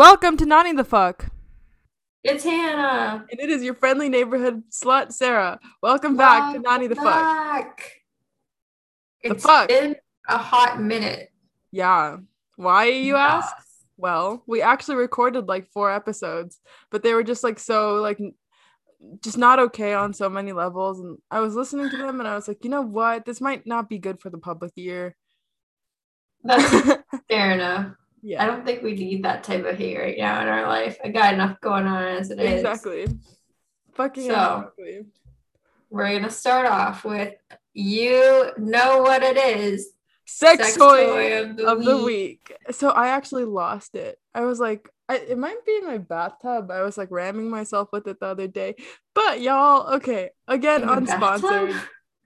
Welcome to Nani the Fuck. It's Hannah. And it is your friendly neighborhood slut, Sarah. Welcome back to Nani the Fuck. back. The It's fuck? been a hot minute. Yeah. Why, you ask? Well, we actually recorded like four episodes, but they were just like so, like, just not okay on so many levels. And I was listening to them and I was like, you know what? This might not be good for the public ear. That's fair enough. I don't think we need that type of hate right now in our life. I got enough going on as it is. Exactly. Fucking So- exactly. We're gonna start off with you know what it is. Sex, Sex toy, toy of the of the week. week. So I actually lost it. I was like, I, it might be in my bathtub. I was like ramming myself with it the other day. But y'all, okay, again, In unsponsored. bathtub?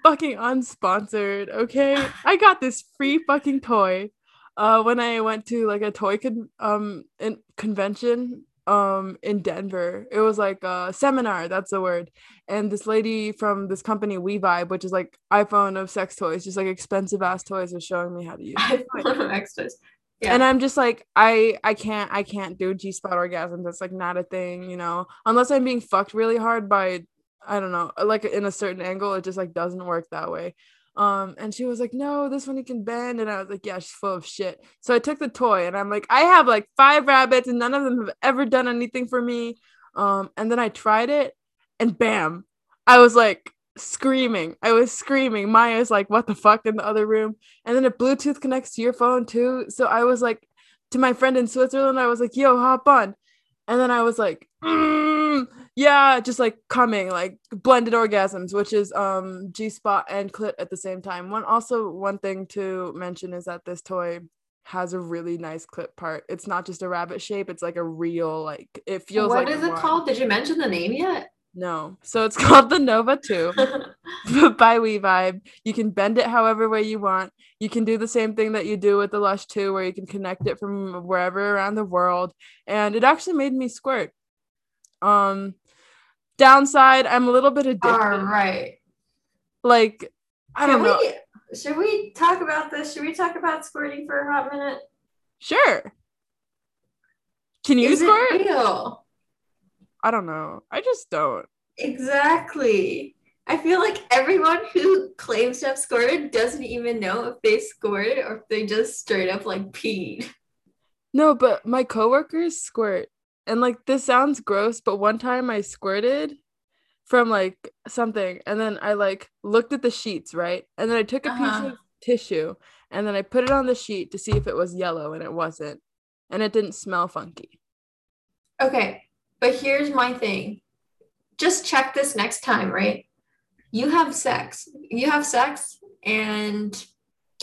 Fucking unsponsored. Okay, I got this free fucking toy. Uh, when I went to like a toy con- um in convention um in Denver, it was like a seminar. That's the word. And this lady from this company We Vibe, which is like iPhone of sex toys, just like expensive ass toys, was showing me how to use. iPhone extras. Yeah. And I'm just like, I I can't I can't do G spot orgasm. That's like not a thing, you know. Unless I'm being fucked really hard by I don't know, like in a certain angle, it just like doesn't work that way. Um, and she was like, No, this one you can bend. And I was like, Yeah, she's full of shit. So I took the toy and I'm like, I have like five rabbits and none of them have ever done anything for me. Um, and then I tried it and bam, I was like screaming. I was screaming. Maya's like, what the fuck in the other room? And then it Bluetooth connects to your phone too. So I was like, to my friend in Switzerland, I was like, yo, hop on. And then I was like, mm, yeah, just like coming, like blended orgasms, which is um G spot and clit at the same time. One also one thing to mention is that this toy has a really nice clip part. It's not just a rabbit shape, it's like a real like it feels What like is it wand. called? Did you mention the name yet? No. So it's called the Nova 2 by We Vibe. You can bend it however way you want. You can do the same thing that you do with the Lush 2, where you can connect it from wherever around the world. And it actually made me squirt. Um, downside, I'm a little bit addicted. All right. Like, I don't know. we- should we talk about this? Should we talk about squirting for a hot minute? Sure. Can you Is squirt? it real? I don't know. I just don't. Exactly. I feel like everyone who claims to have squirted doesn't even know if they squirted or if they just straight up like peed. No, but my coworkers squirt. And like this sounds gross, but one time I squirted from like something and then I like looked at the sheets, right? And then I took a piece Uh-huh. of tissue and then I put it on the sheet to see if it was yellow and it wasn't. And it didn't smell funky. Okay, but here's my thing. Just check this next time, right? You have sex. You have sex, and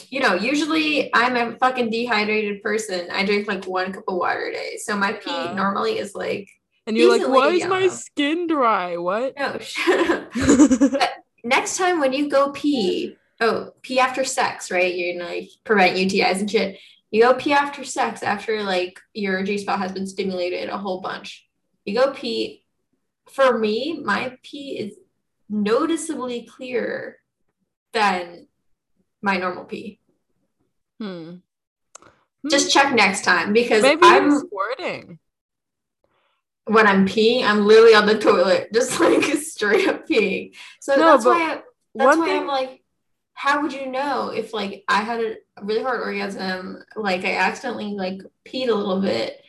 you know, usually I'm a fucking dehydrated person. I drink like one cup of water a day. So my pee normally is like, And you're like, why is my skin dry? What? no, shut up. next time when you go pee, oh, pee after sex, right? You're gonna like prevent UTIs and shit. You go pee after sex after like your G spot has been stimulated a whole bunch. You go pee. For me, my pee is noticeably clearer than my normal pee. hmm. Just check next time because maybe I'm squirting. when I'm peeing, I'm literally on the toilet, just like straight up peeing. So No, that's why I, that's why thing I'm like, how would you know if like I had a really hard orgasm, like I accidentally like peed a little bit?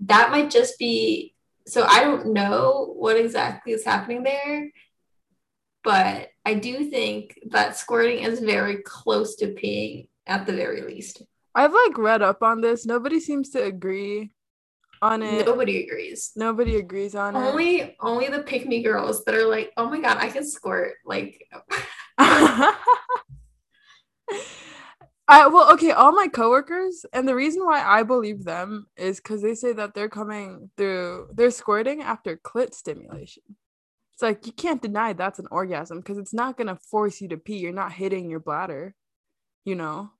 That might just be so I don't know what exactly is happening there, but I do think that squirting is very close to peeing at the very least. I've like read up on this. Nobody seems to agree on it. Nobody agrees. Nobody agrees on it. Only only the pick me girls that are like, oh my god, I can squirt. Like I well, okay, all my coworkers, and the reason why I believe them is because they say that they're coming through, they're squirting after clit stimulation. It's like you can't deny that's an orgasm because it's not gonna force you to pee. You're not hitting your bladder, you know.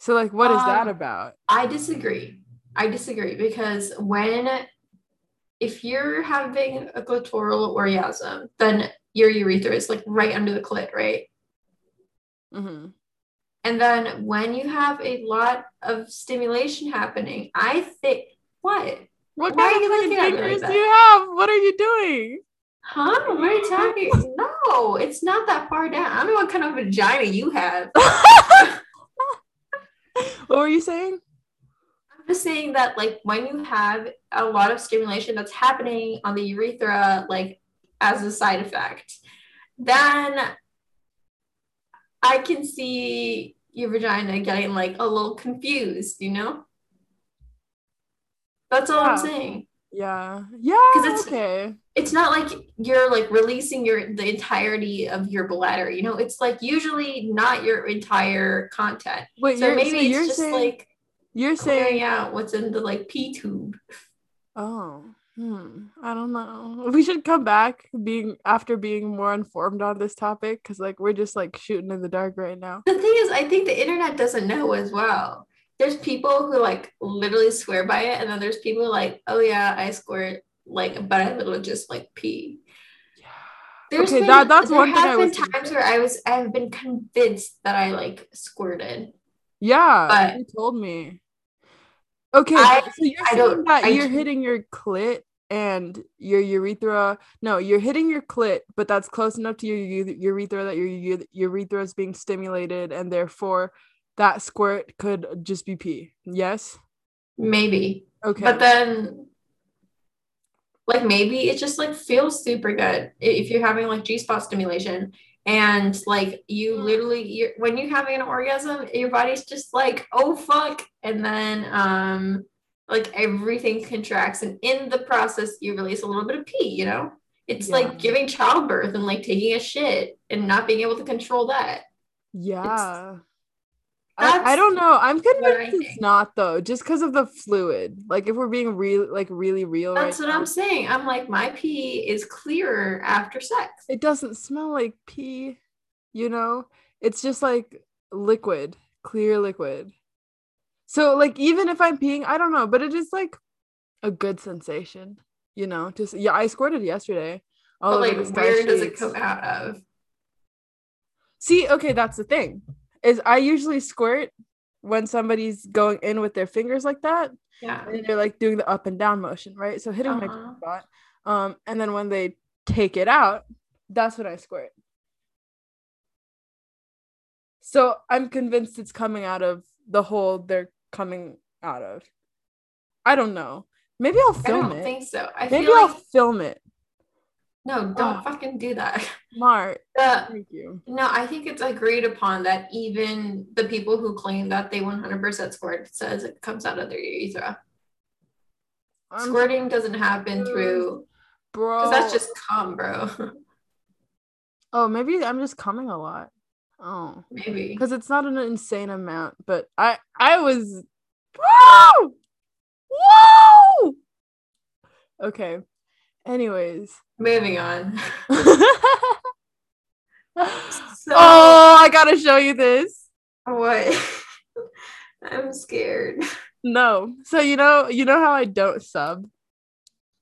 So like, what is that Um, about? I disagree. I disagree because when if you're having a clitoral orgasm, then your urethra is like right under the clit, right? hmm And then when you have a lot of stimulation happening, I think What? What Why kind of you fucking looking fingers like do you have? What are you doing? Huh? What are you talking? No, it's not that far down. I don't know what kind of vagina you have. what were you saying? I'm just saying that, like, when you have a lot of stimulation that's happening on the urethra, like, as a side effect, then I can see your vagina getting like a little confused, you know? That's all I'm saying. Yeah. Yeah. Because it's- okay. It's not like you're like releasing your the entirety of your bladder, you know? It's like usually not your entire content. Wait, So you're, maybe so it's you're just saying like you're saying out what's in the like P tube. oh hmm I don't know. We should come back being after being more informed on this topic because like we're just like shooting in the dark right now. The thing is, I think the internet doesn't know as well. There's people who like literally swear by it, and then there's people like, oh yeah, I squirt like, but I literally just like pee. There's Okay, been, that- that's there one thing have I been was times where I was I've been convinced that I like squirted. Yeah, But- you told me. Okay, I- so you're I saying don't- that I you're don't- hitting your clit and your urethra. No, you're hitting your clit, but that's close enough to your urethra that your urethra is being stimulated, and therefore that squirt could just be pee. Yes. Maybe. Okay. But then like maybe it just like feels super good if you're having like G-spot stimulation and like you Mm. literally you're when you're having an orgasm your body's just like oh fuck and then um like everything contracts and in the process you release a little bit of pee you know it's Yeah. like giving childbirth and like taking a shit and not being able to control that yeah. I, I don't know. I'm convinced it's not though, just because of the fluid. Like if we're being real, like really real, that's right what now. i'm saying. I'm like my pee is clearer after sex. It doesn't smell like pee you know? It's just like liquid clear liquid. So like even if i'm peeing i don't know but it is like a good sensation you know? Just yeah i squirted yesterday all but like where does it come out of? See okay that's the thing is i usually squirt when somebody's going in with their fingers like that. Yeah. And they're like doing the up and down motion right? So hitting my Uh-huh. spot um and then when they take it out that's when i squirt. So i'm convinced it's coming out of the hole they're coming out of. I don't know. Maybe i'll film it. I don't it. think so. I maybe i'll like film it no, don't Oh. fucking do that. smart thank you no, I think it's agreed upon that even the people who claim that they 100% squirt says it comes out of their urethra. I'm- Squirting doesn't happen through bro because that's just cum, bro. oh maybe i'm just coming a lot oh Maybe. because it's not an insane amount but i i was whoa whoa okay anyways Moving on. oh i gotta show you this what? I'm scared. no so you know you know how i don't sub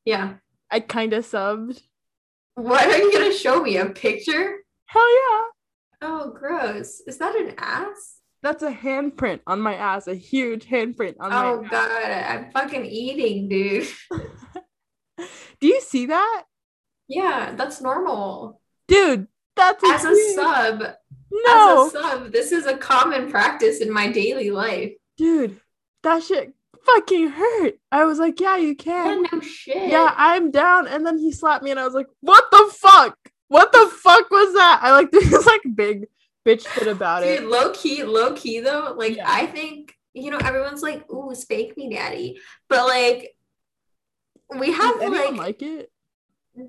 Yeah. i kind of subbed What are you gonna show me? A picture? hell yeah Oh, gross. Is that an ass? that's a handprint on my ass a huge handprint on my Oh god, I'm fucking eating, dude. do you see that Yeah, that's normal. dude that's As a sub, no as a sub, this is a common practice in my daily life. dude, that shit fucking hurt. I was like, yeah, you Yeah, can. no shit. Yeah, I'm down. And then he slapped me, and I was like, what the fuck? What the fuck was that? I like this like big bitch fit about Dude, it. low key, low key though, like Yeah. I think, you know, everyone's like, ooh, spank me, daddy. But like we have Does like, like it?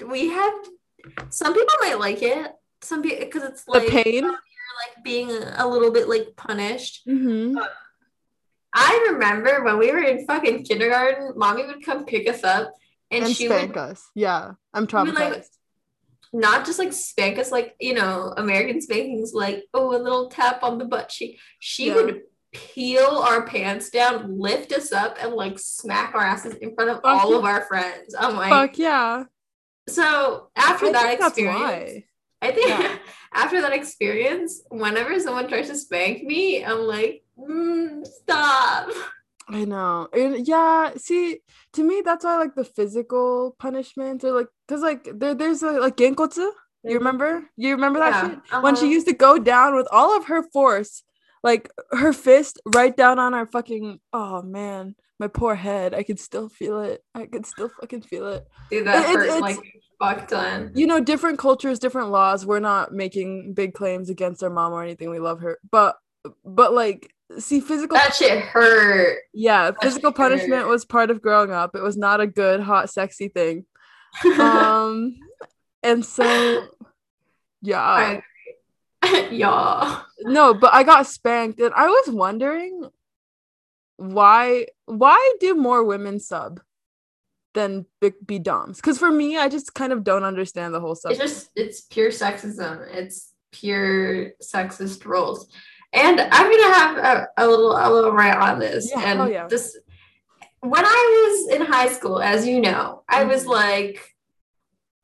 we have some people might like it. Some people because it's like the pain. like being a little bit like punished. Mm-hmm. I remember when we were in fucking kindergarten, mommy would come pick us up and, And she spank would us. Yeah, I'm would, like, traumatized. not just like spank us like, you know, American spankings, like, oh, a little tap on the butt cheek. She Yeah. would peel our pants down, lift us up, and like smack our asses in front of Fuck all yeah. of our friends. I'm like, Fuck yeah. so after I that experience. I think Yeah. after that experience, whenever someone tries to spank me, I'm like, mm, stop. I know. And yeah, see, to me, that's why like the physical punishment or like, cause like there, there's a, like genkotsu. You remember? You remember that Yeah, shit? When she uh-huh. used to go down with all of her force, like her fist right down on our fucking. Oh man, my poor head. I could still feel it. I could still fucking feel it. Dude, that It- hurt like fuck ton. You know, different cultures, different laws. We're not making big claims against our mom or anything. We love her, but but like, see, physical. That shit hurt. yeah, physical punishment hurt. was part of growing up. It was not a good, hot, sexy thing. Um, and so, yeah. I agree. yeah. No but i got spanked and i was wondering why why do more women sub than be, be doms because for me i just kind of don't understand the whole It's just it's pure sexism. It's pure sexist roles. And I'm gonna have a, a little a little rant on this. Yeah, and yeah. this when I was in high school, as you know, I was Mhm. like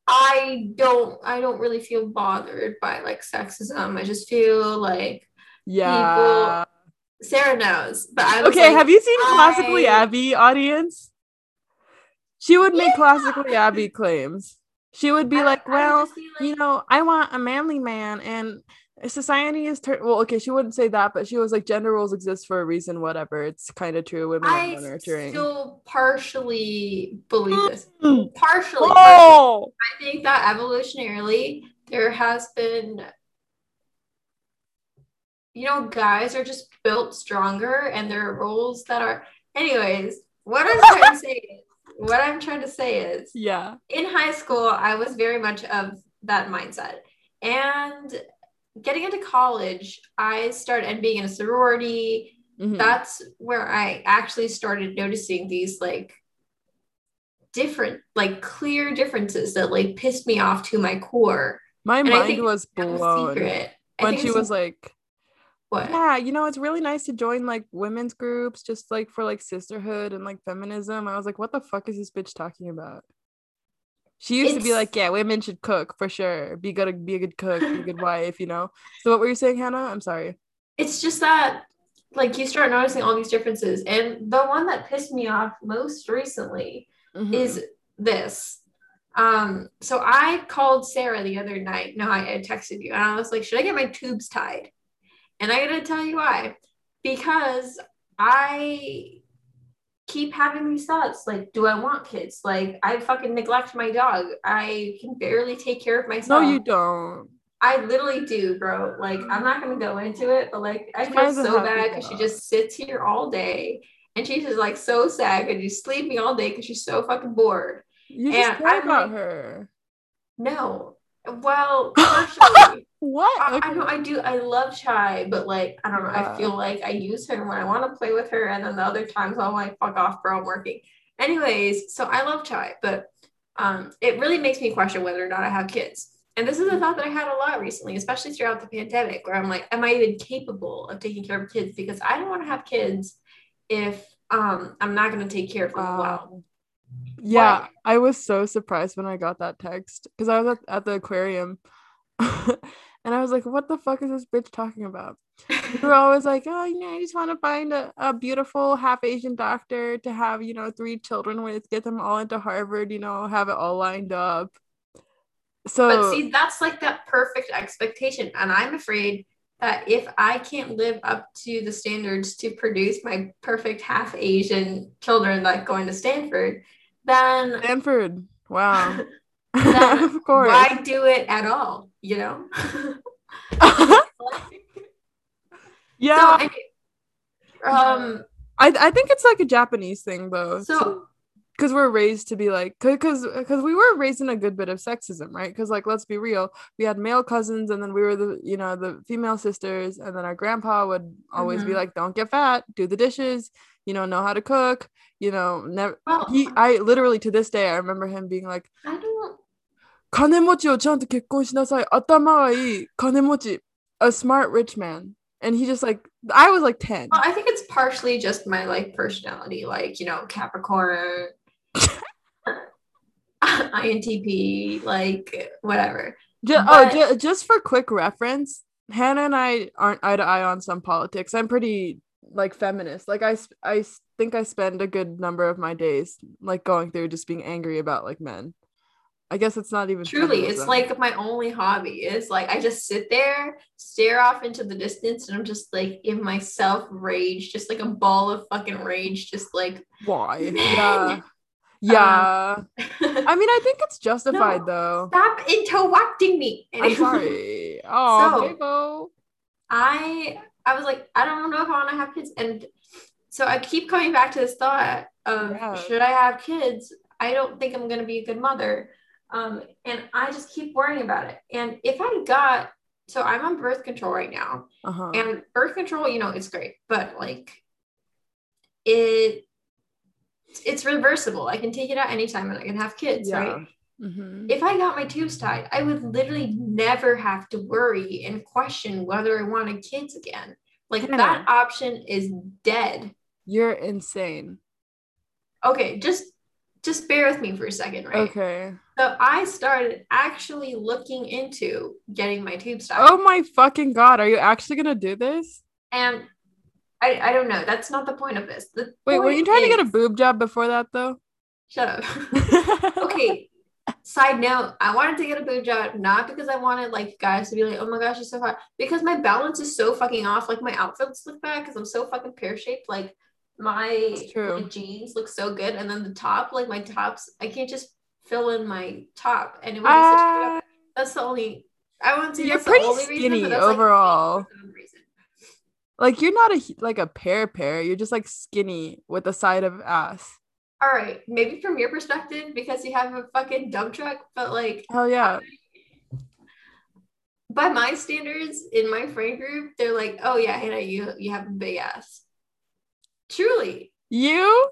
I don't I don't really feel bothered by like sexism. I just feel like yeah. People... Sarah knows, but I was okay like, have you seen classically I- abby audience? She would make classically abby claims. She would be I- like well like, you know, I want a manly man and society is tur- well, okay, she wouldn't say that, but she was like gender roles exist for a reason, whatever. It's kind of true. Women are I more nurturing. still partially believe this. Mm. Partially. partially. I think that evolutionarily there has been you know guys are just built stronger and there are roles that are anyways what I'm trying to say is what I'm trying to say is yeah. in high school I was very much of that mindset and getting into college I started and being in a sorority Mhm. that's where I actually started noticing these like different, like clear differences that like pissed me off to my core. My And mind was blown when she was like, what? yeah, you know, it's really nice to join like women's groups just like for like sisterhood and like feminism. I was like, what the fuck is this bitch talking about? She used to be like, yeah, women should cook for sure. Be good, be a good cook, be a good wife, you know. So what were you saying, Hannah? I'm sorry. It's just that like you start noticing all these differences, and the one that pissed me off most recently Mhm. is this. Um, so I called Sarah the other night. No, I, I texted you and I was like, should I get my tubes tied? And I gotta tell you why. Because I keep having these thoughts like, do I want kids? Like, I fucking neglect my dog. I can barely take care of myself no, you don't. I literally do, bro. Like, I'm not gonna go into it, but like, I She feel so bad because she just sits here all day and she's just like so sad and she's sleeping all day because she's so fucking bored. You just And care I'm about like- her. No. Well. What? I, I Okay. know I do. I love Chai, but like I don't know. Yeah. I feel like I use her when I want to play with her, and then the other times I'm like, "Fuck off, bro, I'm working." Anyways, so I love Chai, but um, it really makes me question whether or not I have kids. And this is a thought that I had a lot recently, especially throughout the pandemic, where I'm like, "Am I even capable of taking care of kids?" Because I don't want to have kids if um I'm not going to take care of them well. Wow. Yeah, What? I was so surprised when I got that text because I was at, at the aquarium and I was like, what the fuck is this bitch talking about? We're always like, oh, you know, I just want to find a, a beautiful half Asian doctor to have, you know, three children with, get them all into Harvard, you know, have it all lined up. So, But see, that's like that perfect expectation. And I'm afraid that if I can't live up to the standards to produce my perfect half Asian children like going to Stanford, then, Stanford, wow. Then of course. why do it at all? You know? yeah, So, any- um, I, I think it's like a Japanese thing though. so because we're raised to be like because because we were raised in a good bit of sexism right because like let's be real we had male cousins and then we were the you know the female sisters and then our grandpa would always be Mhm. like don't get fat do the dishes you know know how to cook you know never well, he i literally to this day i remember him being like I don't. 金持ちをちゃんと結婚しなさい頭がいい金持ち a smart rich man and he just like i was like 10 Well, I think it's partially just my like personality, like you know, Capricorn, INTP, like whatever. Ju- oh, But- ju- just for quick reference, Hannah and I aren't eye to eye on some politics. I'm pretty like feminist. Like I, I think I spend a good number of my days like going through just being angry about like men. I guess it's not even Truly, it's like my only hobby. Is like I just sit there, stare off into the distance, and I'm just like in myself rage, just like a ball of fucking rage, just like why? Men. Yeah. Yeah. stop I mean, I think it's justified though. Stop interrupting me. I'm sorry. Oh, So-. I I was like, I don't know if I want to have kids, and so I keep coming back to this thought of Yeah. should I have kids? I don't think I'm gonna be a good mother, um, and I just keep worrying about it. And if I got so I'm on birth control right now, Uh-huh. and birth control, you know, it's great, but like it it's reversible. I can take it out anytime and I can have kids, right? Mhm. if I got my tubes tied, I would literally never have to worry and question whether I wanted kids again. Like Hannah. that option is dead. You're insane. Okay, just just bear with me for a second, right? Okay. So I started actually looking into getting my tubes tied. Oh my fucking god, are you actually gonna do this? And I, I don't know. That's not the point of this. The Wait, were you trying to get a boob job before that though? Shut up. okay. Side note, I wanted to get a boob job not because I wanted like guys to be like, oh my gosh, you're so hot. Because my balance is so fucking off. Like my outfits look bad because I'm so fucking pear shaped. Like my like, jeans look so good, and then the top, like my tops, I can't just fill in my top, and it would be such. Ah, That's the only. I want to. You're pretty skinny overall. like, the overall. main reason. Like you're not a like a pear pear. You're just like skinny with a side of ass. All right, maybe from your perspective because you have a fucking dump truck, but like Hell yeah. by my standards in my friend group, they're like, "Oh yeah, Hannah, you you have a big ass." Truly, You?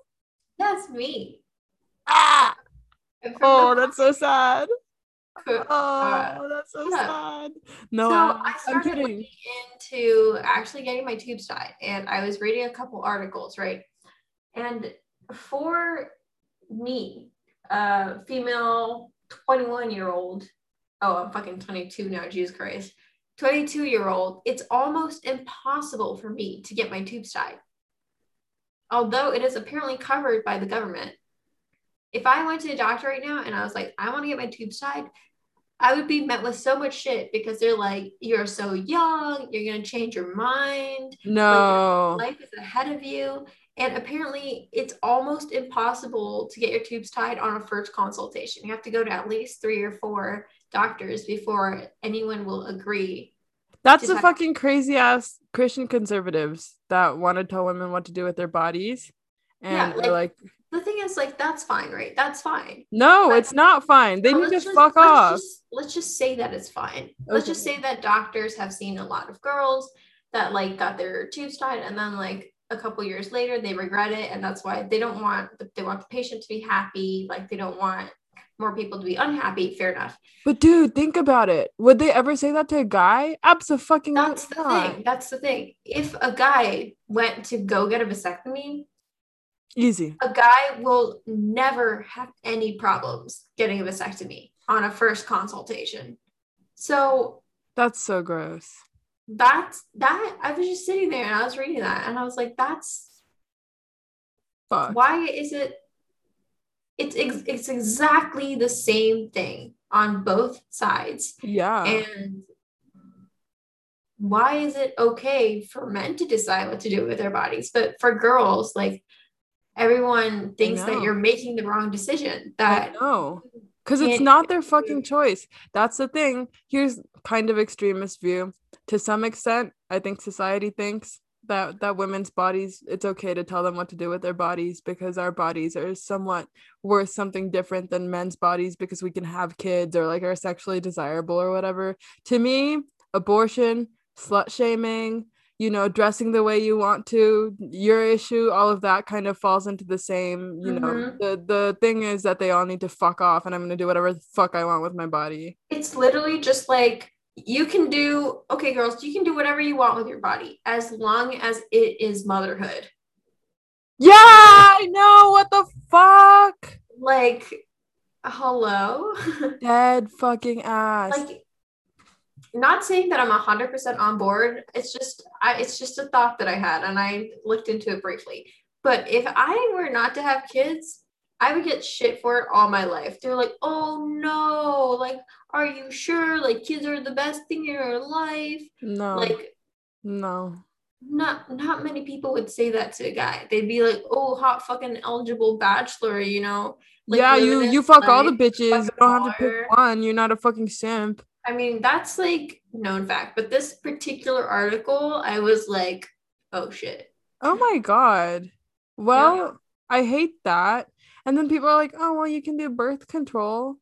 that's me. Ah. Oh, that's so sad. Co- uh, Oh, that's so yeah. sad. No, so I'm, I started looking into actually getting my tubes tied, and I was reading a couple articles, right? And for me, a female 21 year old, oh, I'm fucking 22 now, Jesus Christ. 22 year old, it's almost impossible for me to get my tubes tied. Although it is apparently covered by the government. If I went to the doctor right now and I was like, I want to get my tubes tied, I would be met with so much shit because they're like, you're so young, you're gonna change your mind, No. life is ahead of you. And apparently, it's almost impossible to get your tubes tied on a first consultation. You have to go to at least three or four doctors before anyone will agree. That's the fucking crazy ass Christian conservatives that want to tell women what to do with their bodies. And Yeah, they're like, The thing is, like, that's fine, right? That's fine. no, But- it's not fine. They need to just- fuck let's off. Just, let's just say that it's fine. Let's just say that doctors have seen a lot of girls that like got their tubes tied, and then like a couple years later they regret it, and that's why they don't want they want the patient to be happy. Like they don't want more people to be unhappy. Fair enough. But dude, think about it. Would they ever say that to a guy? Absolutely That's the not. thing. That's the thing. If a guy went to go get a vasectomy, Easy. a guy will never have any problems getting a vasectomy on a first consultation. So That's so gross. that's that I was just sitting there and I was reading that and I was like, that's Fuck. why is it it's ex- it's exactly the same thing on both sides. Yeah. And why is it okay for men to decide what to do with their bodies? But for girls, like everyone thinks that you're making the wrong decision. That no Because it's can't their fucking choice. That's the thing. Here's kind of extremist view. To some extent, I think society thinks that that women's bodies, it's okay to tell them what to do with their bodies because our bodies are somewhat worth something different than men's bodies because we can have kids or like are sexually desirable or whatever. To me, abortion, slut shaming, you know, dressing the way you want to, your issue, all of that kind of falls into the same, you know. Mhm. The the thing is that they all need to fuck off and I'm gonna do whatever the fuck I want with my body. it's literally just like you can do okay girls you can do whatever you want with your body as long as it is motherhood Yeah, I know. What the fuck? like hello Dead fucking ass. like not saying that I'm hundred percent on board. It's just I it's just a thought that I had and I looked into it briefly. But if I were not to have kids, I would get shit for it all my life. They're like, oh no, like, are you sure? Like kids are the best thing in your life. No. Like no. not not many people would say that to a guy. They'd be like, "Oh, hot fucking eligible bachelor," you know. Like, yeah, you you fuck all the bitches. You don't have to pick one. You're not a fucking simp. I mean, that's like known fact. But this particular article, I was like, "Oh shit." Oh my god. Well, I hate that. And then people are like, "Oh, well, you can do birth control."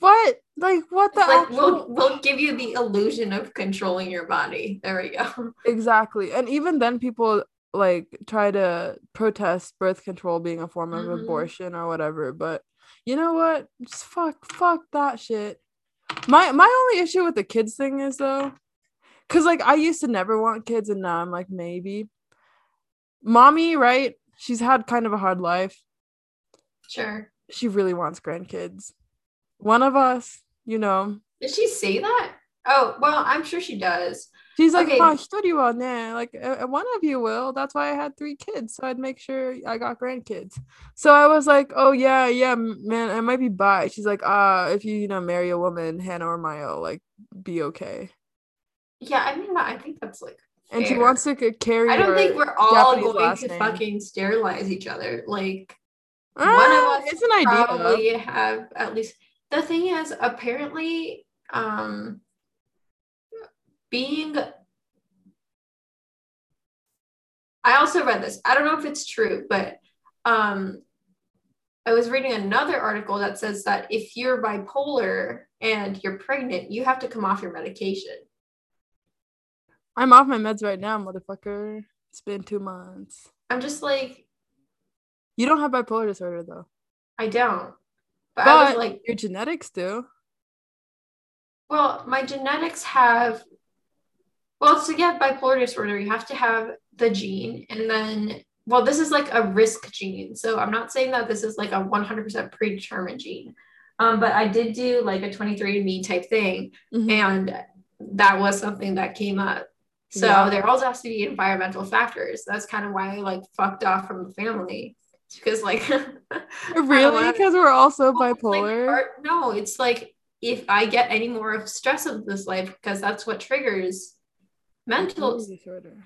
What? Like what the It's like actual- we'll we'll give you the illusion of controlling your body. There we go. Exactly. And even then people like try to protest birth control being a form of Mhm. abortion or whatever, but you know what? Just fuck fuck that shit. My my only issue with the kids thing is though cuz like I used to never want kids and now I'm like maybe. Mommy, right? She's had kind of a hard life. Sure. She really wants grandkids. One of us, you know. Did she say that? Oh, well, I'm sure she does. She's like, Okay. "Oh, on there. Like, uh, one of you will. That's why I had three kids, so I'd make sure I got grandkids." So I was like, "Oh yeah, yeah, man, I might be bi." She's like, "Uh, if you you know marry a woman, Hannah or Mayo, like, be okay." Yeah, I mean, I think that's like. And she wants to carry. I don't think we're all Japanese going to name. fucking sterilize each other. Like, Ah, one of us it's an idea. probably have at least. The thing is, apparently, um, being. I also read this. I don't know if it's true, but um, I was reading another article that says that if you're bipolar and you're pregnant, you have to come off your medication. I'm off my meds right now, motherfucker. It's been two months. I'm just like, You don't have bipolar disorder though, I don't. But, I was but like, your genetics do. Well, my genetics have, well, to get bipolar disorder, you have to have the gene. And then, well, this is like a risk gene. So I'm not saying that this is like a 100% predetermined gene. Um, but I did do like a 23andMe type thing. Mhm. And that was something that came up. So Yeah. there also has to be environmental factors. That's kind of why I like fucked off from the family. Because like Really? Because we're also well, it's like, bipolar. or- no, it's like if I get any more of stress of this life, because that's what triggers mental, disorder.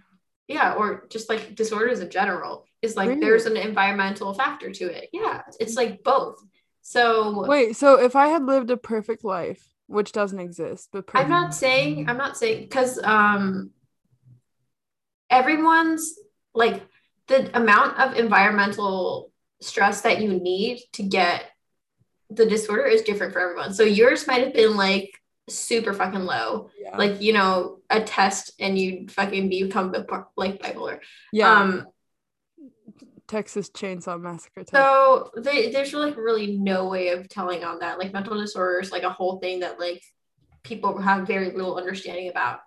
yeah, or just like disorders in general, is like Really? there's an environmental factor to it. Yeah, it's like both. So Wait, so if I had lived a perfect life, which doesn't exist, but perfect, I'm not saying, I'm not saying, because um, everyone's like the amount of environmental stress that you need to get the disorder is different for everyone. So yours might have been like super fucking low, yeah, like you know, a test and you fucking become like bipolar. yeah, Um, Texas Chainsaw Massacre. Type. so they, there's like really no way of telling on that. Like mental disorders, like a whole thing that like people have very little understanding about.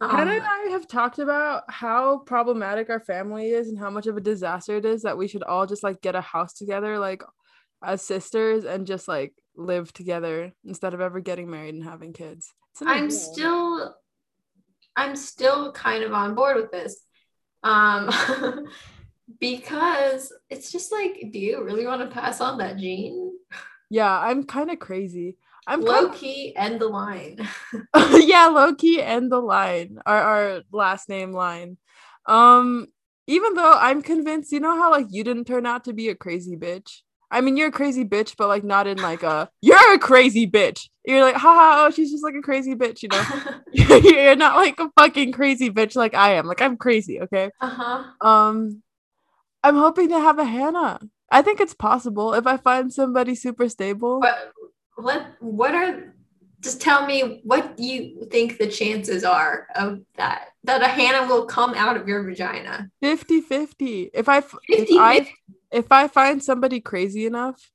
Um, Hannah and I have talked about how problematic our family is and how much of a disaster it is that we should all just like get a house together, like as sisters, and just like live together instead of ever getting married and having kids. I'm idea. still I'm still kind of on board with this. Um because it's just like, do you really want to pass on that gene? yeah, I'm kind of crazy. I'm Low kind key and the line. yeah, low key and the line, our our last name line. Um, even though I'm convinced, you know how like you didn't turn out to be a crazy bitch. I mean, you're a crazy bitch, but like not in like a you're a crazy bitch. You're like, haha, oh, she's just like a crazy bitch, you know. you're not like a fucking crazy bitch like I am. Like I'm crazy, okay? uh-huh. Um I'm hoping to have a Hannah. I think it's possible if I find somebody super stable. But what what are just tell me what you think the chances are of that that a Hannah will come out of your vagina. 50-50. If I f- 50, if I if I find somebody crazy enough,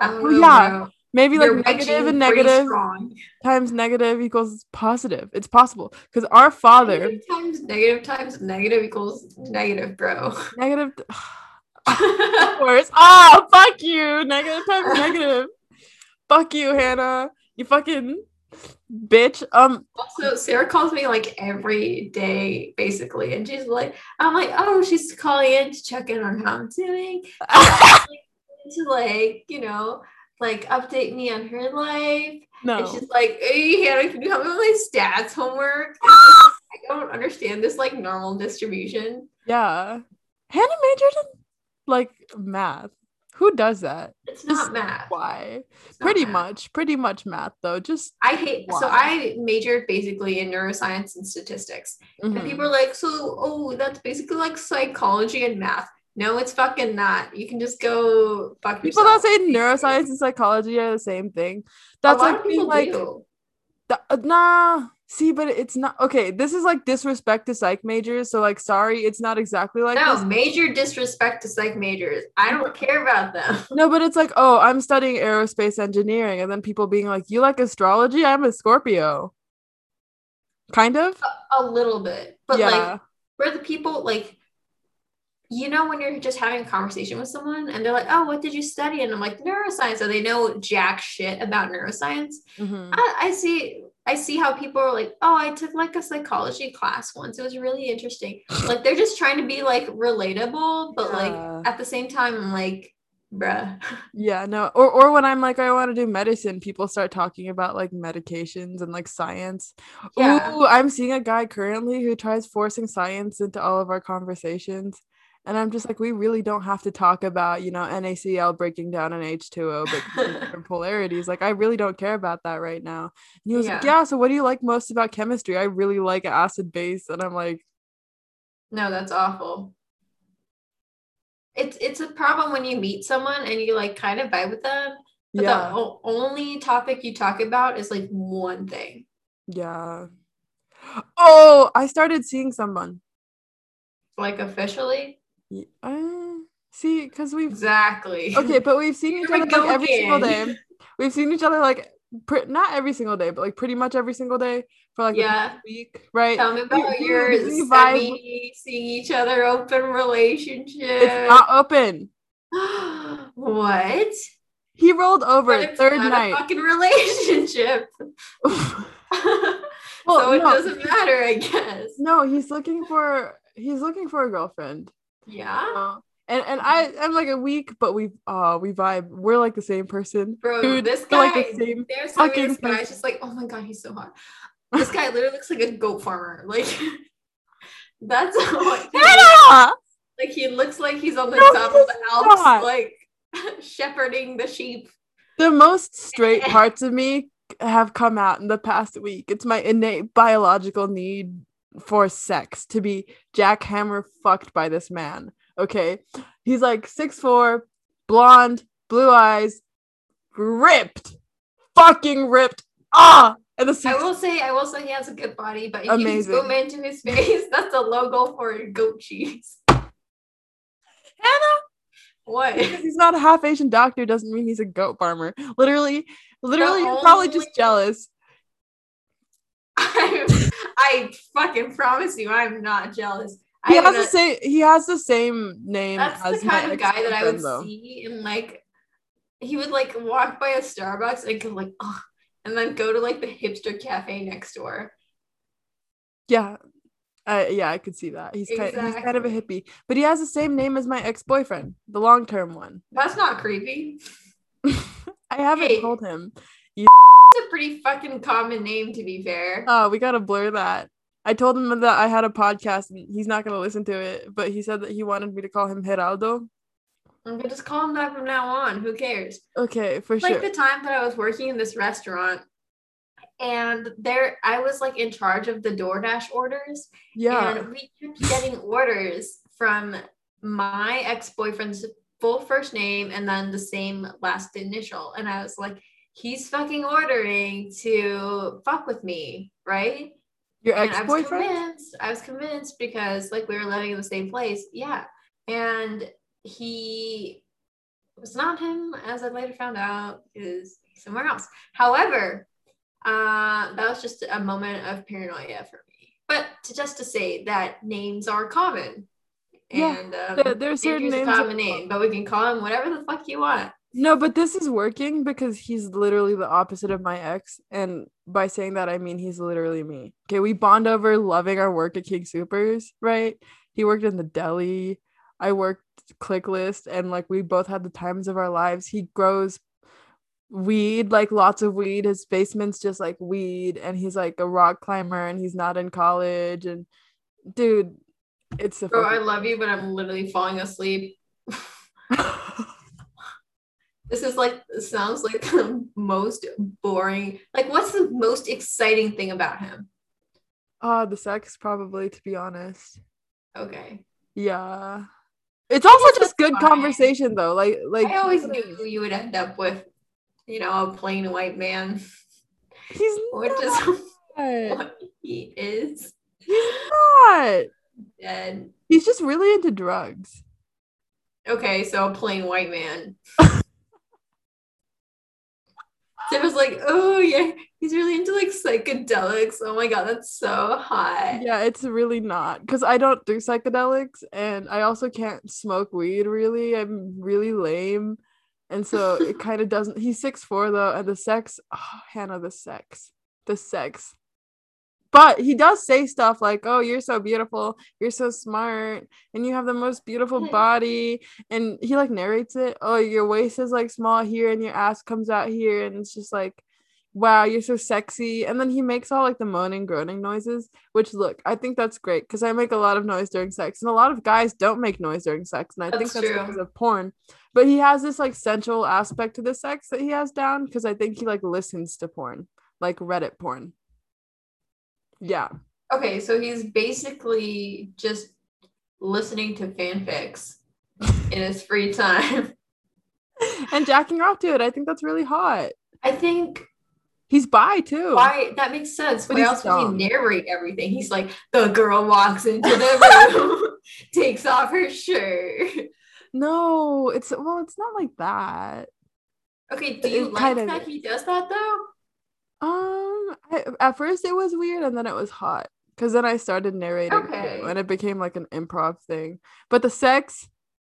Oh, yeah. maybe Your like negative and negative strong. times negative equals positive. It's possible because our father Negative times negative times negative equals negative, bro. negative. Of course. Oh, fuck you. Negative times negative. Fuck you, Hannah. You fucking bitch. Um, Also, Sarah calls me like every day, basically, and she's like, I'm like, oh, she's calling in to check in on how I'm doing, to like, you know, like update me on her life. no. And she's like, hey, Hannah, can you help me with my stats homework? I don't understand this like normal distribution. Yeah. Hannah majored in like math. Who does that? It's Just not math. Why? Not Pretty math. much. Pretty much math though. Just I hate so I majored basically in neuroscience and statistics. And mhm. people are like, so oh, that's basically like psychology and math. No, it's fucking not. You can just go fuck people that yourself. say neuroscience and psychology are the same thing. That's like being people like th- uh, nah. See, but it's not okay. This is like disrespect to psych majors. So like, sorry, it's not exactly like No, this. major disrespect to psych majors. I don't care about them. No, but it's like, oh, I'm studying aerospace engineering, and then people being like, you like astrology? I'm a Scorpio. Kind of. A little bit. But yeah. like for the people like you know when you're just having a conversation with someone and they're like, "Oh, what did you study?" and I'm like, "Neuroscience." So they know jack shit about neuroscience. Mhm. I, I see. I see how people are like, "Oh, I took like a psychology class once. It was really interesting." like they're just trying to be like relatable, but Yeah. like at the same time, I'm like, "Bruh." Yeah, no. Or or when I'm like I want to do medicine, people start talking about like medications and like science. Yeah. Ooh, I'm seeing a guy currently who tries forcing science into all of our conversations. And I'm just like, we really don't have to talk about, you know, NaCl breaking down an H2O, but polarities. Like, I really don't care about that right now. And he was like, Yeah. Yeah, so what do you like most about chemistry? I really like acid base. And I'm like, No, that's awful. It's it's a problem when you meet someone and you like kind of vibe with them, but the yeah, o- only topic you talk about is like one thing. yeah. Oh, I started seeing someone. Like officially. Y- Uh, see, because we've Exactly. okay, but we've seen each other like every single day. We've seen each other like pre- not every single day, but like pretty much every single day for like Yeah. past week, right? Tell me about we- your we semi seeing each other open relationship. It's not open. what? He rolled over if third night. A fucking relationship. Well, so it no. doesn't matter, I guess. no, he's looking for he's looking for a girlfriend. Yeah. Uh, and and I I'm like a week, but we uh we vibe. We're like the same person. Bro, Dude, this guy, like the same there's something fucking this person. just like, oh my god, he's so hot. This guy literally looks like a goat farmer. Like that's what like. He looks like he's on the No, top of the Alps, not. like shepherding the sheep. The most straight parts of me have come out in the past week. It's my innate biological need for sex to be jackhammer fucked by this man. Okay. He's like six four, blonde, blue eyes, ripped, fucking ripped. Ah, and the I will say, I will say he has a good body, but if Amazing. you zoom into his face, that's the logo for goat cheese. Hannah, What? because he's not a half Asian doctor doesn't mean he's a goat farmer. Literally, literally, you're probably just jealous. I, I fucking promise you, I'm not jealous. He I'm has the same. He has the same name That's as the my kind of guy that I would though. see in like he would like walk by a Starbucks and go like oh and then go to like the hipster cafe next door. Yeah. Uh, yeah, I could see that. He's kind, he's kind of a hippie, but he has the same name as my ex-boyfriend, the long-term one. That's not creepy. I haven't Hey. told him. It's a pretty fucking common name to be fair. Oh, we gotta blur that. I told him that I had a podcast, and he's not gonna listen to it. But he said that he wanted me to call him Geraldo. I'm gonna just call him that from now on. Who cares? Okay, for It's sure. like the time that I was working in this restaurant and there I was like in charge of the DoorDash orders. yeah, And we kept getting orders from my ex-boyfriend's full first name and then the same last initial. And I was like, he's fucking ordering to fuck with me, right? your And I was ex-boyfriend. convinced. I was convinced because like we were living in the same place. Yeah. And he was not him, as I later found out, is somewhere else. However, uh, that was just a moment of paranoia for me. But to, just to say that names are common. Yeah, And um, There, there are certain Andrew's a names. common name, but we can call him whatever the fuck you want. No, but this is working because he's literally the opposite of my ex. And by saying that, I mean he's literally me. Okay, we bond over loving our work at King Soopers, right? He worked in the deli. I worked ClickList, and like we both had the times of our lives. He grows weed, like lots of weed. His basement's just like weed, and he's like a rock climber, and he's not in college. And dude, it's a Bro, I love you, but I'm literally falling asleep. This is like sounds like the most boring. Like, what's the most exciting thing about him? uh the sex probably to be honest. Okay. Yeah. It's also It's just good fine. conversation though. Like like I always knew you would end up with, you know, a plain white man, he's which is not. what he is. He's not. And He's just really into drugs. okay, so a plain white man. It was like, oh yeah, he's really into like psychedelics. Oh my god, that's so hot. Yeah, it's really not because I don't do psychedelics and I also can't smoke weed really. I'm really lame. And so it kind of doesn't. He's six four though, and the sex, oh, Hannah, the sex, the sex. But he does say stuff like, "Oh, you're so beautiful, you're so smart, and you have the most beautiful Hmm. body." And he like narrates it. Oh, your waist is like small here, and your ass comes out here, and it's just like, "Wow, you're so sexy." And then he makes all like the moaning, groaning noises. Which look, I think that's great because I make a lot of noise during sex, and a lot of guys don't make noise during sex, and I think That's that's true. because of porn. But he has this like sensual aspect to the sex that he has down because I think he like listens to porn, like Reddit porn. Yeah. Okay, so he's basically just listening to fanfics in his free time. And jacking off to it. I think that's really hot. I think He's bi too. why that makes sense. But Why else would he narrate everything? He's like, the girl walks into the room, takes off her shirt. No, it's well, it's not like that. Okay, do you It like kind of that he does that though? Um, I, at first it was weird, and then it was hot. Cause then I started narrating Okay. and it became like an improv thing. But the sex,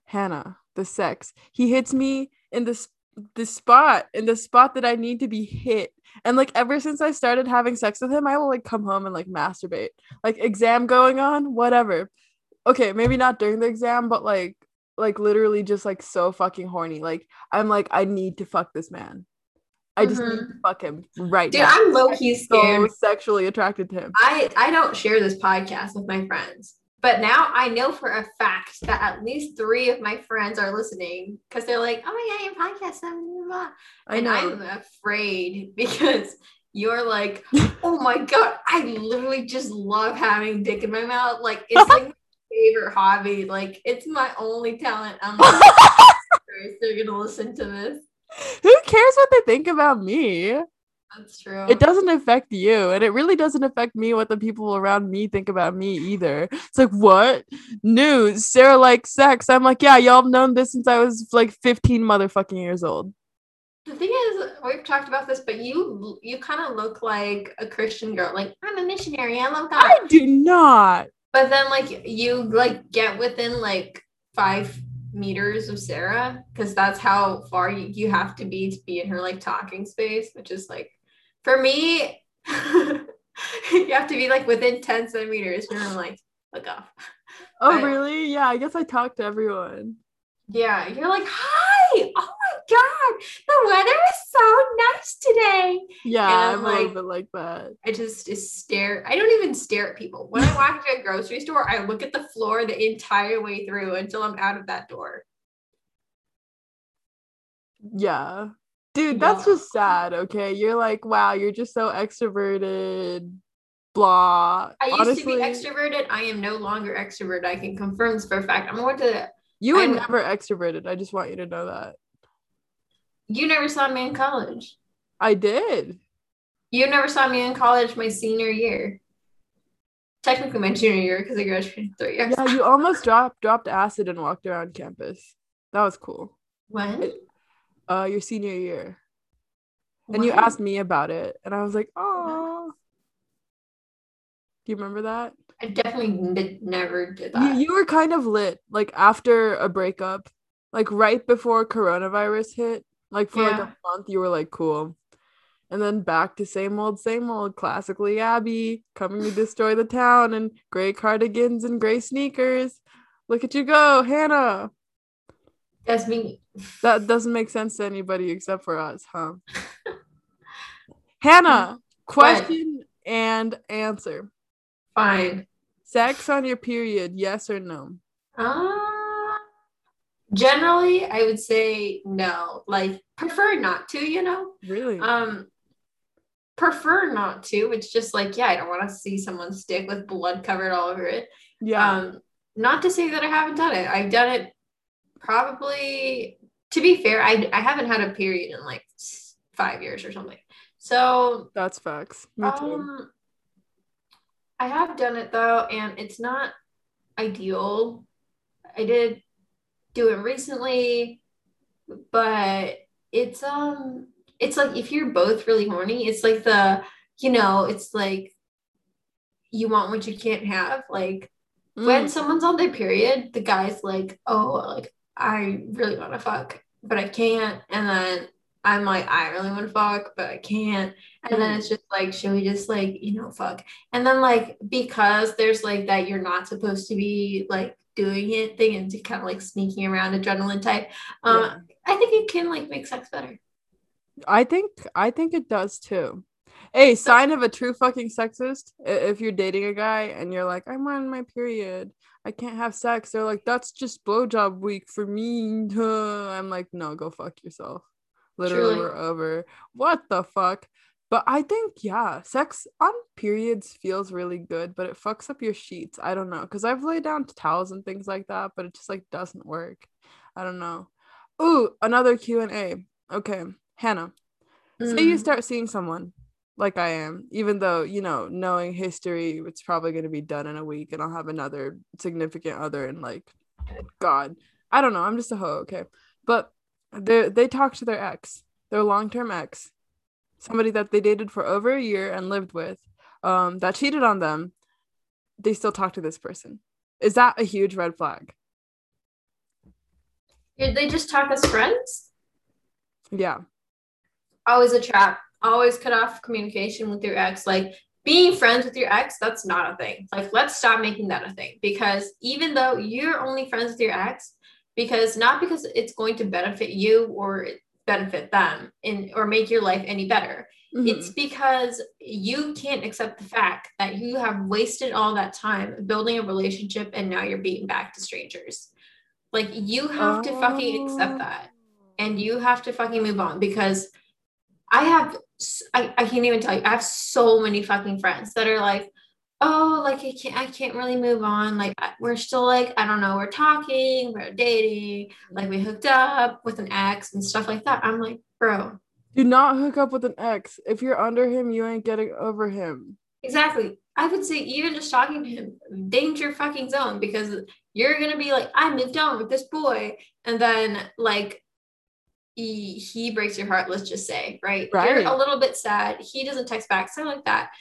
Hannah, the sex, he hits me in this the spot in the spot that I need to be hit. And like ever since I started having sex with him, I will like come home and like masturbate. Like exam going on, whatever. Okay, maybe not during the exam, but like like literally just like so fucking horny. Like I'm like I need to fuck this man. I just need to mm-hmm. fuck him right Dude, now. I'm low key so scared. sexually attracted to him. I I don't share this podcast with my friends. But now I know for a fact that at least three of my friends are listening because they're like, "Oh my god, your podcast!" blah, blah, blah." I and know. I'm afraid because you're like, "Oh my god, I literally just love having dick in my mouth. Like it's like my favorite hobby. Like it's my only talent." I'm like, "Christ, they're gonna listen to this. Who cares what they think about me? That's true. It doesn't affect you, and it really doesn't affect me what the people around me think about me either. It's like, what? News. Sarah likes sex. I'm like, yeah, y'all have known this since I was like 15 motherfucking years old. The thing is, we've talked about this, but you you kind of look like a Christian girl. Like I'm a missionary. I love God. I do not. But then like you like get within like five meters of Sarah because that's how far you, you have to be to be in her like talking space, which is like for me, you have to be like within 10 centimeters. And I'm like, look off. Oh, I- really? Yeah, I guess I talk to everyone. Yeah, you're like, hi, oh my god, the weather is so nice today. Yeah, And I'm I'm a little like- bit like that. I just, just stare. I don't even stare at people. When I walk into a grocery store, I look at the floor the entire way through until I'm out of that door. Yeah. Dude, that's Yeah. just sad, okay? You're like, wow, you're just so extroverted, blah. I used Honestly, to be extroverted. I am no longer extroverted. I can confirm this for a fact. I'm going to. You were I'm- never extroverted. I just want you to know that. You never saw me in college. I did. You never saw me in college my senior year. Technically, my junior year because I graduated three years. Yeah, you almost dropped dropped acid and walked around campus. That was cool. When? Uh, your senior year, and you asked me about it, and I was like, oh. Do you remember that? I definitely did, never did that. you were kind of lit, like after a breakup. like right before coronavirus hit. Like for like a month, you were like cool. And then back to same old, same old, classically Abby coming to destroy the town and gray cardigans and gray sneakers. Look at you go, Hannah. That's me. That doesn't make sense to anybody except for us, huh? Hannah, question and answer. Fine. Sex on your period, yes or no? Uh, generally, I would say no. Like, prefer not to, you know? Really? Um, prefer not to. It's just like, yeah, I don't want to see someone stick with blood covered all over it. yeah. Um, not to say that I haven't done it. I've done it probably. To be fair, I I haven't had a period in like five years or something. So That's facts. Me too. I have done it though, and it's not ideal. I did do it recently, but it's um it's like if you're both really horny, it's like the you know, it's like you want what you can't have. Like when Mm, someone's on their period, the guy's like, oh, like I really want to fuck, but I can't. And then I'm like, I really want to fuck, but I can't. And then Mm. it's just like, should we just like, you know, fuck? And then like because there's like that you're not supposed to be like doing it thing and to kind of like sneaking around adrenaline type. Um, yeah. I think it can like make sex better. I think I think it does too. Hey, sign of a true fucking sexist. If you're dating a guy and you're like, I'm on my period, I can't have sex. They're like, that's just blowjob week for me. I'm like, no, go fuck yourself. Literally, Truly. we're over. What the fuck? But I think, yeah, sex on periods feels really good, but it fucks up your sheets. I don't know. Cause I've laid down towels and things like that, but it just like doesn't work. I don't know. Ooh, another Q&A. Okay, Hannah say you Mm. start seeing someone like I am, even though, you know, knowing history, it's probably going to be done in a week and I'll have another significant other and like, God, I don't know. I'm just a hoe. Okay. But they they talk to their ex, their long term ex, somebody that they dated for over a year and lived with, um, that cheated on them. They still talk to this person. Is that a huge red flag? Did they just talk as friends? Yeah. always a trap. Always cut off communication with your ex. Like being friends with your ex, that's not a thing. Like let's stop making that a thing because even though you're only friends with your ex, because not because it's going to benefit you or benefit them in or make your life any better. Mhm. It's because you can't accept the fact that you have wasted all that time building a relationship and now you're being back to strangers. Like you have to fucking accept that and you have to fucking move on because I have I, I can't even tell you I have so many fucking friends that are like oh like I can't I can't really move on like we're still like I don't know we're talking we're dating like we hooked up with an ex and stuff like that I'm like bro Do not hook up with an ex. If you're under him, you ain't getting over him. exactly I would say even just talking to him danger fucking zone because you're gonna be like I moved on with this boy and then like he, he breaks your heart let's just say right? Right. you're a little bit sad he doesn't text back something like that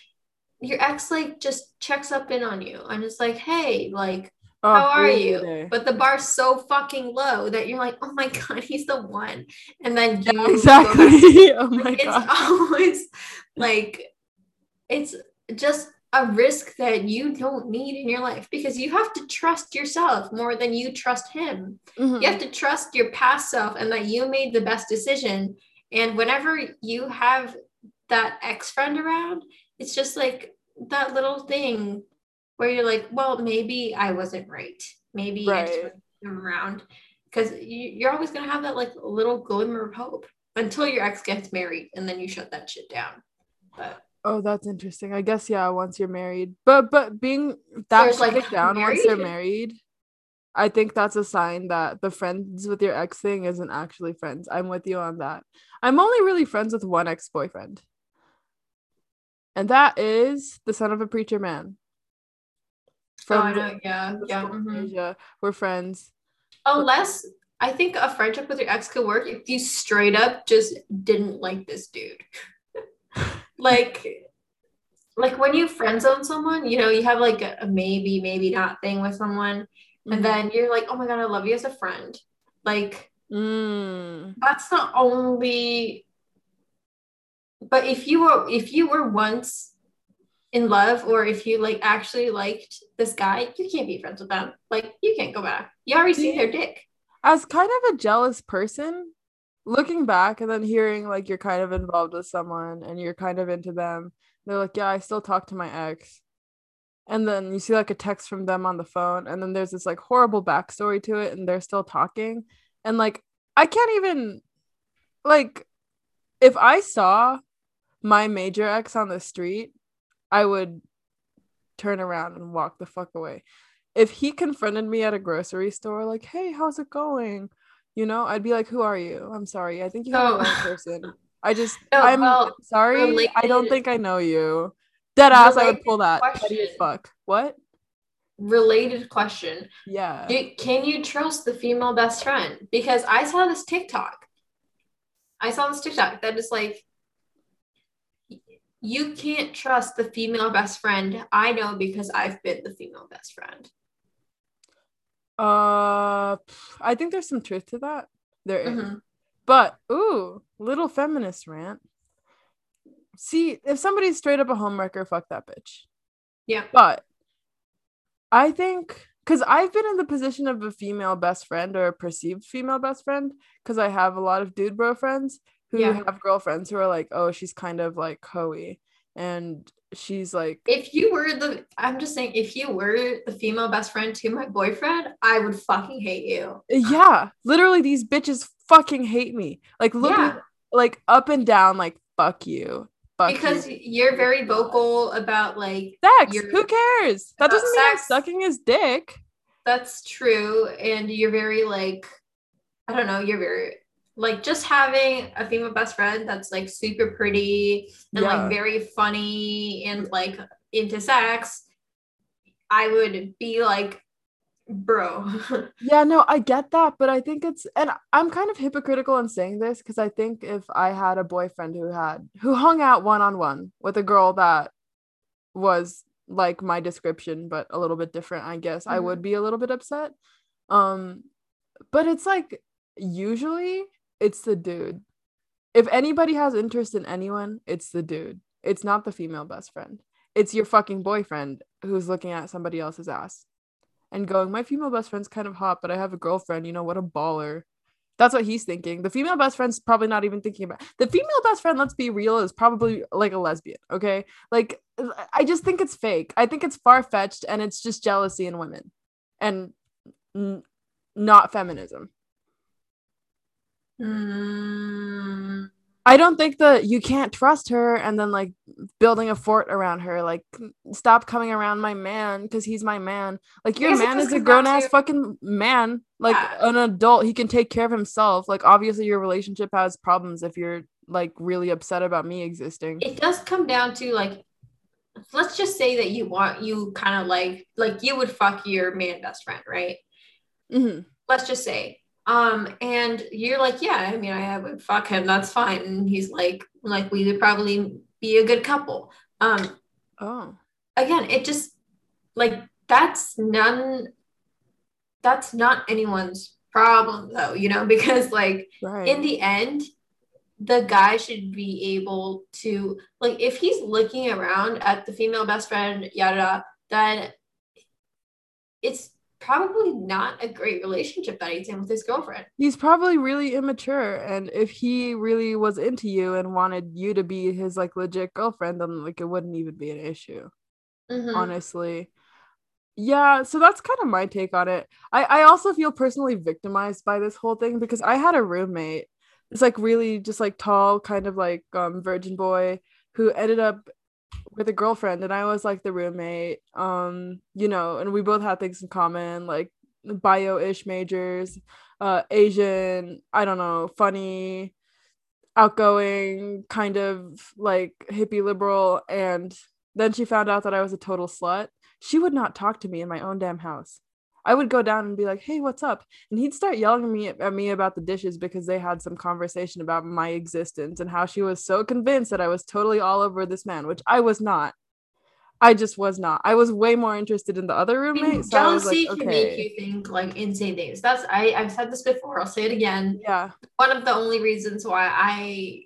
your ex like just checks up in on you and it's like hey like Oh, how are you but the bar's so fucking low that you're like oh my god he's the one and then you Yeah, exactly. oh my like, it's god. always like it's just a risk that you don't need in your life because you have to trust yourself more than you trust him. Mhm. You have to trust your past self and that you made the best decision. And whenever you have that ex friend around, it's just like that little thing where you're like, well, maybe I wasn't right. Maybe I just Right. wasn't him around because you, you're always gonna have that like little glimmer of hope until your ex gets married and then you shut that shit down. But Oh, that's interesting. I guess yeah, once you're married. But but being that There's, like, shut down once married? they're married, I think that's a sign that the friends with your ex thing isn't actually friends. I'm with you on that. I'm only really friends with one ex-boyfriend. And that is the son of a preacher man. oh, I the- know, yeah, yeah. mhm. Asia. We're friends. Unless I think a friendship with your ex could work if you straight up just didn't like this dude. like, like when you friend zone someone, you know, you have like a, a maybe, maybe not thing with someone, Mhm. and then you're like, oh my god, I love you as a friend. Like Mm. that's the only but if you were if you were once in love or if you like actually liked this guy, you can't be friends with them. Like you can't go back. You already see their dick. As kind of a jealous person, looking back and then hearing like you're kind of involved with someone and you're kind of into them, they're like, Yeah, I still talk to my ex. And then you see like a text from them on the phone, and then there's this like horrible backstory to it, and they're still talking. And like, I can't even, like, if I saw my major ex on the street, I would turn around and walk the fuck away. If he confronted me at a grocery store, like, hey, how's it going? You know, I'd be like, who are you? I'm sorry. I think you have Oh. the wrong person. I just, No, oh, I'm well, sorry. I don't think I know you. Dead ass, I would pull that. Fuck. What? Related question. Yeah. Do- can you trust the female best friend? Because I saw this TikTok. I saw this TikTok that is like, you can't trust the female best friend. I know because I've been the female best friend. Uh, I think there's some truth to that. There is. Mhm. But ooh, little feminist rant. See, if somebody's straight up a homewrecker, fuck that bitch. Yeah. But I think because I've been in the position of a female best friend or a perceived female best friend because I have a lot of dude bro friends who Yeah. have girlfriends who are like, oh, she's kind of like hoey and she's like, If you were the, I'm just saying, if you were the female best friend to my boyfriend, I would fucking hate you. yeah, literally these bitches fucking hate me. Like look Yeah. like up and down, like fuck you. Fuck Because you. you're very vocal about like sex. you're- Who cares? That doesn't mean I'm sucking his dick. that's true and you're very like i don't know you're very like just having a female best friend that's like super pretty and Yeah. like very funny and like into sex i would be like bro Yeah, no, I get that, but I think it's and I'm kind of hypocritical in saying this because I think if I had a boyfriend who had who hung out one on one with a girl that was like my description but a little bit different, I guess I Mhm. would be a little bit upset. Um but it's like usually it's the dude. If anybody has interest in anyone, it's the dude. It's not the female best friend. It's your fucking boyfriend who's looking at somebody else's ass and going, My female best friend's kind of hot, but I have a girlfriend, you know, what a baller. That's what he's thinking. The female best friend's probably not even thinking about the female best friend, let's be real, is probably like a lesbian. Okay. Like I just think it's fake. I think it's far-fetched and it's just jealousy in women and n- not feminism. Mm, I don't think that you can't trust her and then like building a fort around her. Like, stop coming around my man because he's my man. Like, your man is a grown ass to- fucking man, like Yeah. an adult. He can take care of himself. Like, obviously, your relationship has problems if you're like really upset about me existing. it does come down to like let's just say that you want you kind of like like you would fuck your man best friend right Mhm. let's just say um and you're like yeah i mean i would fuck him that's fine. And he's like like we would probably be a good couple. Um Oh, again it just like that's none that's not anyone's problem though you know because like right. in the end the guy should be able to like if he's looking around at the female best friend yada yada then it's probably not a great relationship that he's in with his girlfriend. He's probably really immature and if he really was into you and wanted you to be his like legit girlfriend then like it wouldn't even be an issue Mhm. honestly. Yeah so that's kind of my take on it. I i also feel personally victimized by this whole thing because i had a roommate it's like really just like tall kind of like um virgin boy who ended up with a girlfriend and i was like the roommate um you know and we both had things in common like bio-ish majors uh asian i don't know funny outgoing kind of like hippie liberal and then she found out that i was a total slut. She would not talk to me in my own damn house i would go down and be like hey what's up and he'd start yelling at me at me about the dishes because they had some conversation about my existence and how she was so convinced that i was totally all over this man which i was not I just was not. I was way more interested in the other roommate. So jealousy like, can make you think like insane things. That's I I've said this before. I'll say it again. Yeah. One of the only reasons why I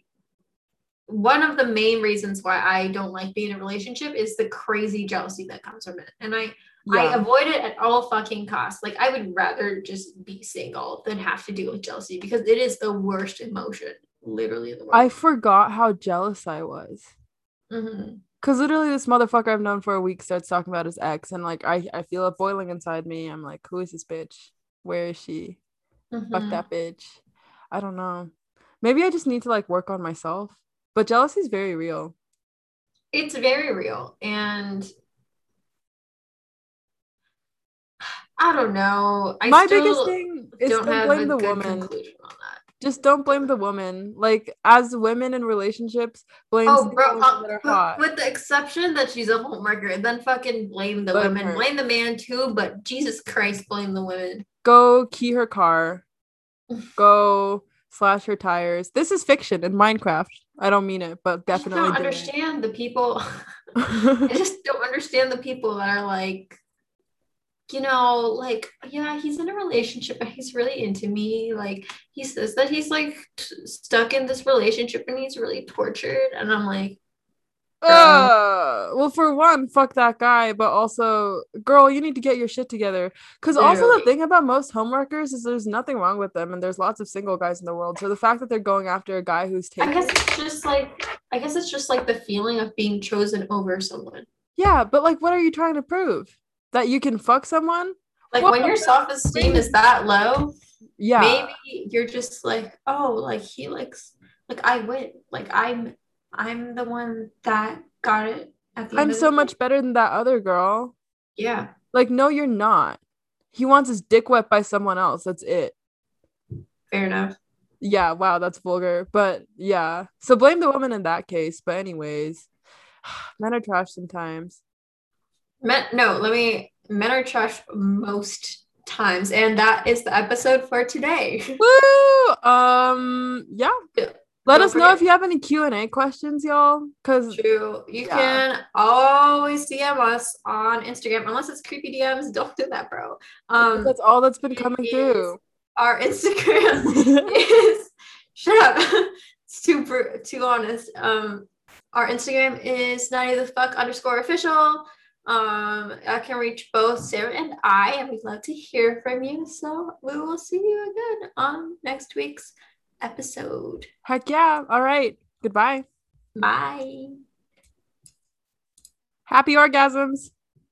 one of the main reasons why I don't like being in a relationship is the crazy jealousy that comes from it. And I I avoid it at all fucking costs. Like I would rather just be single than have to deal with jealousy because it is the worst emotion, literally the world. I forgot how jealous I was. Mhm. Cause literally this motherfucker I've known for a week starts talking about his ex and like I, I feel it boiling inside me. I'm like, who is this bitch? Where is she? Fuck Mhm. that bitch. I don't know. Maybe I just need to like work on myself. But jealousy is very real. It's very real. And I don't know. I My biggest thing is don't don't blame the woman. conclusion on that. Just don't blame the woman. Like as women in relationships, blame Oh, bro, uh, that are hot. with the exception that she's a homewrecker, then fucking blame the Blame women. her. Blame the man too, but Jesus Christ, blame the women. Go key her car. Go slash her tires. This is fiction in Minecraft. I don't mean it, but definitely. I don't did it. understand the people. I just don't understand the people that are like, you know, like, yeah, he's in a relationship and he's really into me. Like, he says that he's like t- stuck in this relationship and he's really tortured. And I'm like, Uh, well, for one, fuck that guy, but also, girl, you need to get your shit together. Because also, the thing about most homeworkers is there's nothing wrong with them, and there's lots of single guys in the world. So the fact that they're going after a guy who's taking. I guess it's just like, I guess it's just like the feeling of being chosen over someone. yeah, but like, what are you trying to prove? That you can fuck someone? Like What when your self esteem is that low, Yeah, maybe you're just like, oh, like he likes, like I win, like I'm, I'm the one that got it. At the I'm so the day. much better than that other girl. Yeah, Like, no, you're not. He wants his dick wet by someone else. That's it. fair enough. Yeah, wow, that's vulgar. But yeah. So blame the woman in that case. But anyways, men are trash sometimes. Men, no, let me. Men are trash most times, and that is the episode for today. Woo! Um, yeah. Let Don't us know if you have any Q and A questions, y'all. Cause You Yeah. can always DM us on Instagram, unless it's creepy DMs. Don't do that, bro. Um, that's all that's been coming through. our Instagram is shut up. Super too honest. Um, our Instagram is ninety the fuck underscore official. Um, I can reach both Sarah and I, and we'd love to hear from you. So we will see you again on next week's episode. Heck yeah. All right. Goodbye. Bye. Happy orgasms.